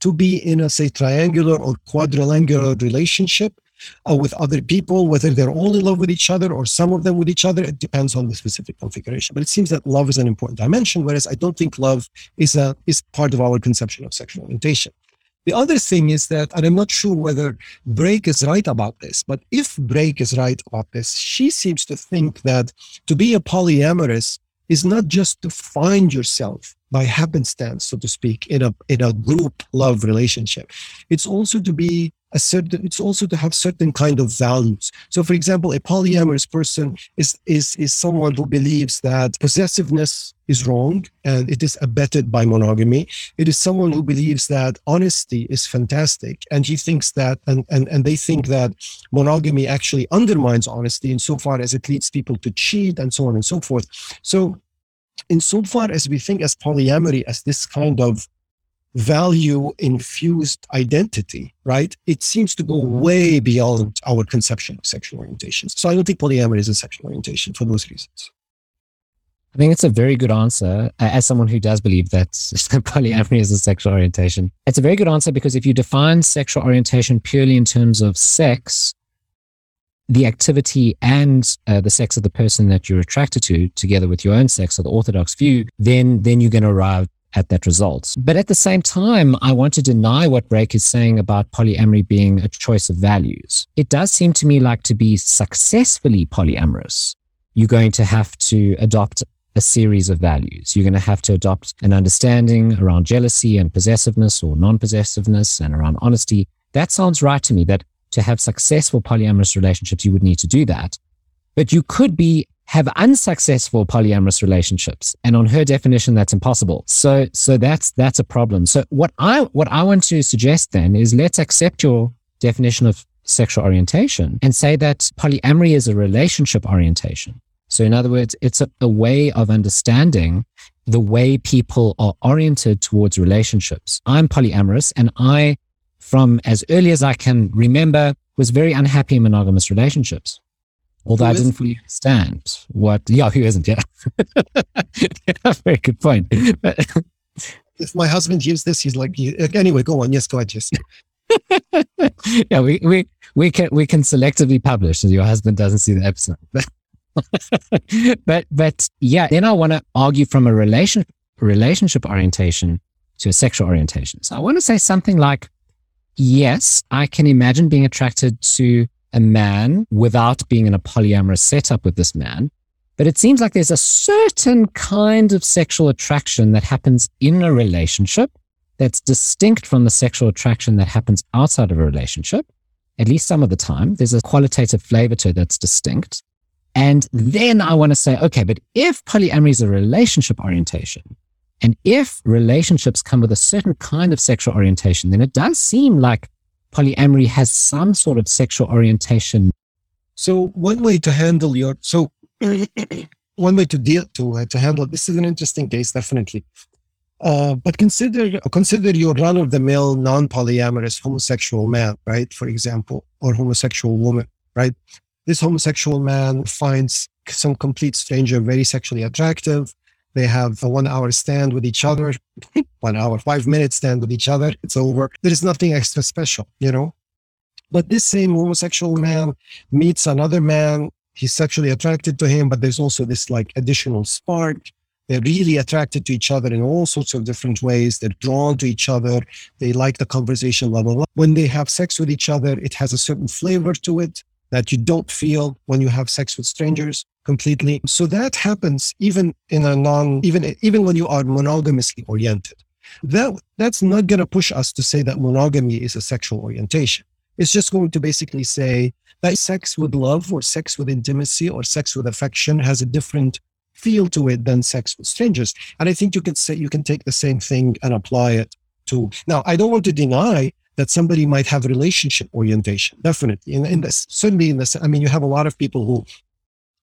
to be in a, say, triangular or quadrilateral relationship uh, with other people, whether they're all in love with each other or some of them with each other. It depends on the specific configuration. But it seems that love is an important dimension, whereas I don't think love is a is part of our conception of sexual orientation. The other thing is that, and I'm not sure whether Brake is right about this, but if Brake is right about this, she seems to think that to be a polyamorous is not just to find yourself by happenstance, so to speak, in a in a group love relationship. It's also to be a certain it's also to have certain kind of values. So for example a polyamorous person is is is someone who believes that possessiveness is wrong and it is abetted by monogamy. It is someone who believes that honesty is fantastic and he thinks that and and, and they think that monogamy actually undermines honesty insofar as it leads people to cheat and so on and so forth. So insofar as we think as polyamory as this kind of value infused identity, right? It seems to go way beyond our conception of sexual orientation. So I don't think polyamory is a sexual orientation for those reasons. I think it's a very good answer as someone who does believe that polyamory is a sexual orientation. It's a very good answer because if you define sexual orientation purely in terms of sex, the activity and uh, the sex of the person that you're attracted to, together with your own sex or the orthodox view, then then you're going to arrive at that result. But at the same time, I want to deny what Brake is saying about polyamory being a choice of values. It does seem to me like to be successfully polyamorous, you're going to have to adopt a series of values. You're going to have to adopt an understanding around jealousy and possessiveness or non possessiveness and around honesty. That sounds right to me that to have successful polyamorous relationships, you would need to do that. But you could be have unsuccessful polyamorous relationships. And on her definition, that's impossible. So, so that's, that's a problem. So what I, what I want to suggest then is let's accept your definition of sexual orientation and say that polyamory is a relationship orientation. So in other words, it's a, a way of understanding the way people are oriented towards relationships. I'm polyamorous and I, from as early as I can remember, was very unhappy in monogamous relationships. Although who I didn't fully understand what, yeah, who isn't? Yeah. Very good point. if my husband hears this, he's like, anyway, go on. Yes, go ahead, just. yeah, we, we, we can, we can selectively publish so your husband doesn't see the episode. but, but yeah, then I want to argue from a relation, relationship orientation to a sexual orientation. So I want to say something like, yes, I can imagine being attracted to a man without being in a polyamorous setup with this man. But it seems like there's a certain kind of sexual attraction that happens in a relationship that's distinct from the sexual attraction that happens outside of a relationship. At least some of the time, there's a qualitative flavor to it that's distinct. And then I want to say, okay, but if polyamory is a relationship orientation, and if relationships come with a certain kind of sexual orientation, then it does seem like polyamory has some sort of sexual orientation. So one way to handle your so one way to deal to uh, to handle this is an interesting case, definitely. Uh, but consider consider your run of the mill non polyamorous homosexual man, right? For example, or homosexual woman, right? This homosexual man finds some complete stranger very sexually attractive. They have a one hour stand with each other, one hour, five minutes stand with each other. It's over. There is nothing extra special, you know? But this same homosexual man meets another man. He's sexually attracted to him, but there's also this like additional spark. They're really attracted to each other in all sorts of different ways. They're drawn to each other. They like the conversation, level. When they have sex with each other, it has a certain flavor to it that you don't feel when you have sex with strangers completely. So that happens even in a non, even, even when you are monogamously oriented. That, that's not going to push us to say that monogamy is a sexual orientation. It's just going to basically say that sex with love or sex with intimacy or sex with affection has a different feel to it than sex with strangers. And I think you can say, you can take the same thing and apply it to, now I don't want to deny that somebody might have relationship orientation. Definitely. In, in this, certainly in this, I mean, you have a lot of people who,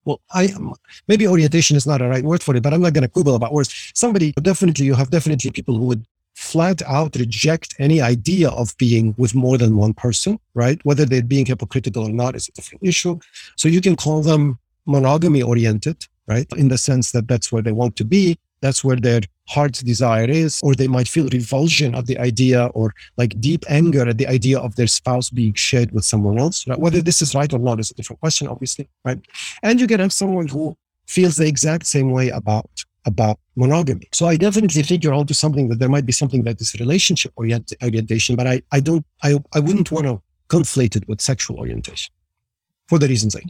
well, I um, maybe orientation is not a right word for it, but I'm not going to quibble about words. Somebody definitely, you have definitely people who would flat out reject any idea of being with more than one person, right? Whether they're being hypocritical or not is a different issue. So you can call them monogamy oriented, right? In the sense that that's where they want to be. That's where their heart's desire is, or they might feel revulsion at the idea or like deep anger at the idea of their spouse being shared with someone else. Right? Whether this is right or not is a different question, obviously, right? And you can have someone who feels the exact same way about about monogamy. So I definitely think you're onto something that there might be something that is relationship orient- orientation, but I, I don't I, I wouldn't want to conflate it with sexual orientation for the reasons I.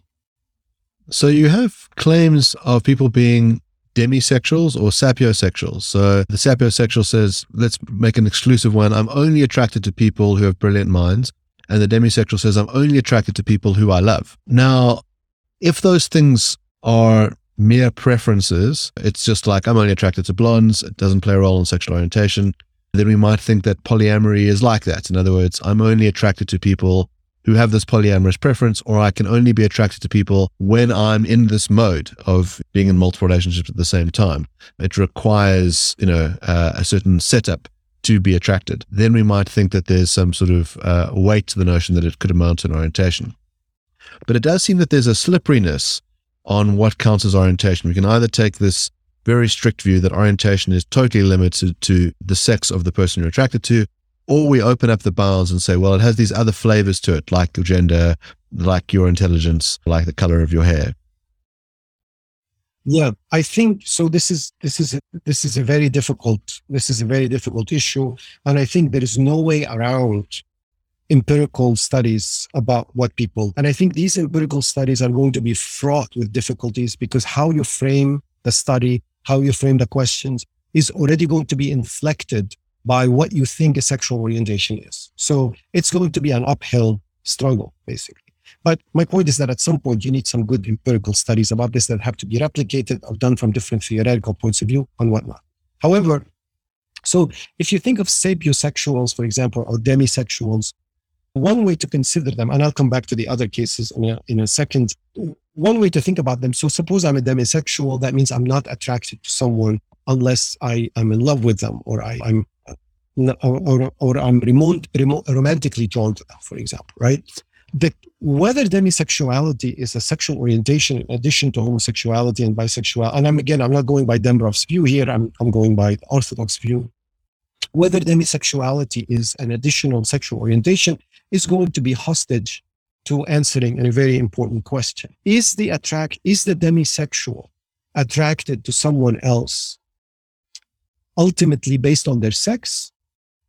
So you have claims of people being demisexuals or sapiosexuals. So the sapiosexual says, let's make an exclusive one. I'm only attracted to people who have brilliant minds. And the demisexual says, I'm only attracted to people who I love. Now, if those things are mere preferences, it's just like I'm only attracted to blondes, it doesn't play a role in sexual orientation, then we might think that polyamory is like that. In other words, I'm only attracted to people who have this polyamorous preference, or I can only be attracted to people when I'm in this mode of being in multiple relationships at the same time. It requires, you know, uh, a certain setup to be attracted. Then we might think that there's some sort of uh, weight to the notion that it could amount to an orientation. But it does seem that there's a slipperiness on what counts as orientation. We can either take this very strict view that orientation is totally limited to the sex of the person you're attracted to, or we open up the bounds and say, well, it has these other flavors to it, like your gender, like your intelligence, like the color of your hair. Yeah, I think so. This is this is this is a very difficult this is a very difficult issue, and I think there is no way around empirical studies about what people. And I think these empirical studies are going to be fraught with difficulties because how you frame the study, how you frame the questions, is already going to be inflected by what you think a sexual orientation is. So it's going to be an uphill struggle, basically. But my point is that at some point you need some good empirical studies about this that have to be replicated or done from different theoretical points of view and whatnot. However, so if you think of sapiosexuals, for example, or demisexuals, one way to consider them, and I'll come back to the other cases in a, in a second. One way to think about them. So suppose I'm a demisexual, that means I'm not attracted to someone unless I am in love with them or I, am or, or, or, I'm remote, remote, romantically drawn to them, for example, right? The, whether demisexuality is a sexual orientation in addition to homosexuality and bisexuality, and I'm again, I'm not going by Dembroff's view here, I'm, I'm going by Orthodox view. Whether demisexuality is an additional sexual orientation is going to be hostage to answering a very important question. Is the attract, is the demisexual attracted to someone else ultimately based on their sex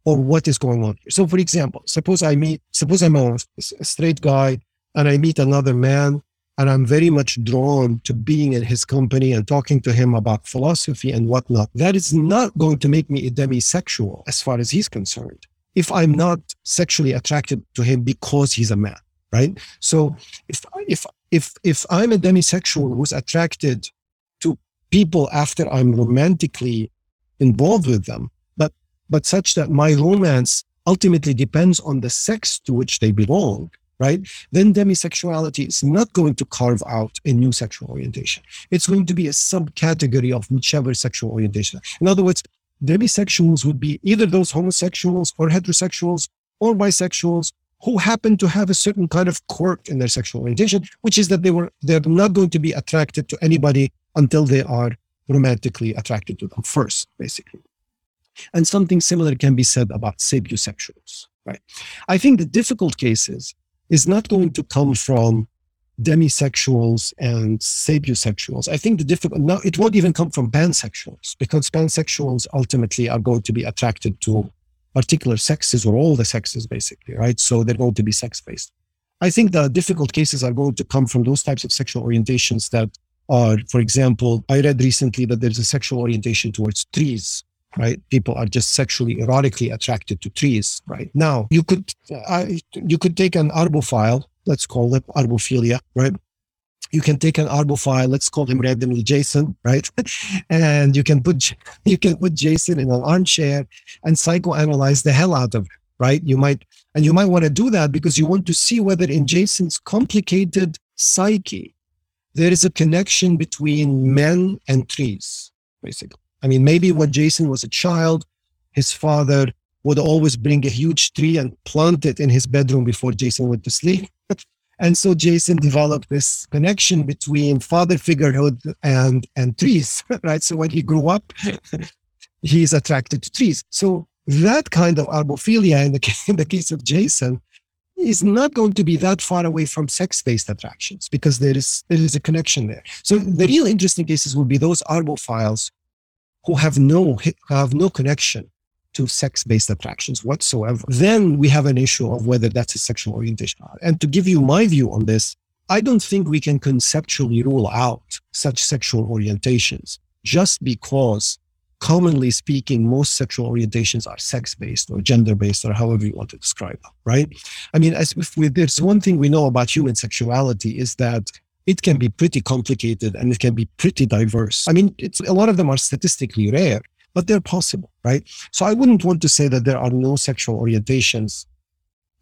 or what is going on here? So for example, suppose I meet, suppose I'm a, a straight guy and I meet another man and I'm very much drawn to being in his company and talking to him about philosophy and whatnot. That is not going to make me a demisexual as far as he's concerned if I'm not sexually attracted to him because he's a man, right? So if if if if I'm a demisexual who's attracted to people after I'm romantically involved with them, but such that my romance ultimately depends on the sex to which they belong, right? Then demisexuality is not going to carve out a new sexual orientation. It's going to be a subcategory of whichever sexual orientation. In other words, demisexuals would be either those homosexuals or heterosexuals or bisexuals who happen to have a certain kind of quirk in their sexual orientation, which is that they were they're not going to be attracted to anybody until they are romantically attracted to them first, basically. And something similar can be said about sapiosexuals, right? I think the difficult cases is not going to come from demisexuals and sapiosexuals. I think the difficult now it won't even come from pansexuals because pansexuals ultimately are going to be attracted to particular sexes or all the sexes basically, right? So they're going to be sex based. I think the difficult cases are going to come from those types of sexual orientations that are, for example, I read recently that there's a sexual orientation towards trees, right? People are just sexually erotically attracted to trees, right? Now you could, I, you could take an arbophile let's call it arbophilia, right? You can take an arbophile, let's call him randomly Jason, right? and you can put you can put Jason in an armchair and psychoanalyze the hell out of him, right? You might and you might want to do that because you want to see whether in Jason's complicated psyche there is a connection between men and trees, basically. I mean, maybe when Jason was a child, his father would always bring a huge tree and plant it in his bedroom before Jason went to sleep. and so Jason developed this connection between father figurehood and and trees, right? So when he grew up, he's attracted to trees. So that kind of arbophilia in the, in the case of Jason is not going to be that far away from sex-based attractions because there is there is a connection there. So the real interesting cases will be those arbophiles who have no have no connection to sex based attractions whatsoever, then we have an issue of whether that's a sexual orientation. And to give you my view on this, I don't think we can conceptually rule out such sexual orientations just because, commonly speaking, most sexual orientations are sex based or gender based or however you want to describe them, right? I mean, as if we, there's one thing we know about human sexuality is that it can be pretty complicated and it can be pretty diverse. I mean, it's a lot of them are statistically rare, but they're possible, right? So I wouldn't want to say that there are no sexual orientations.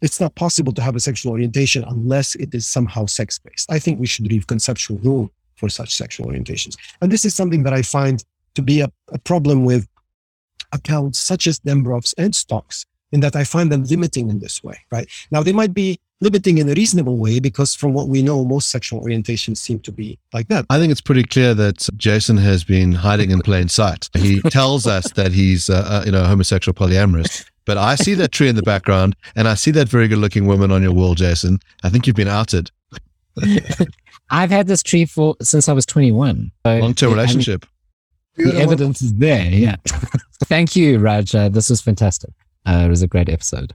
It's not possible to have a sexual orientation unless it is somehow sex based. I think we should leave conceptual room for such sexual orientations. And this is something that I find to be a, a problem with accounts such as Dembroff's and Stock's, in that I find them limiting in this way, right? Now, they might be limiting in a reasonable way because from what we know most sexual orientations seem to be like that i think it's pretty clear that jason has been hiding in plain sight he tells us that he's uh, you know homosexual polyamorous but i see that tree in the background and i see that very good looking woman on your wall jason i think you've been outed I've had this tree for since I was 21. So Long term I mean, relationship. the evidence is there. Yeah. Thank you, Raj. Uh, this was fantastic. Uh, it was a great episode.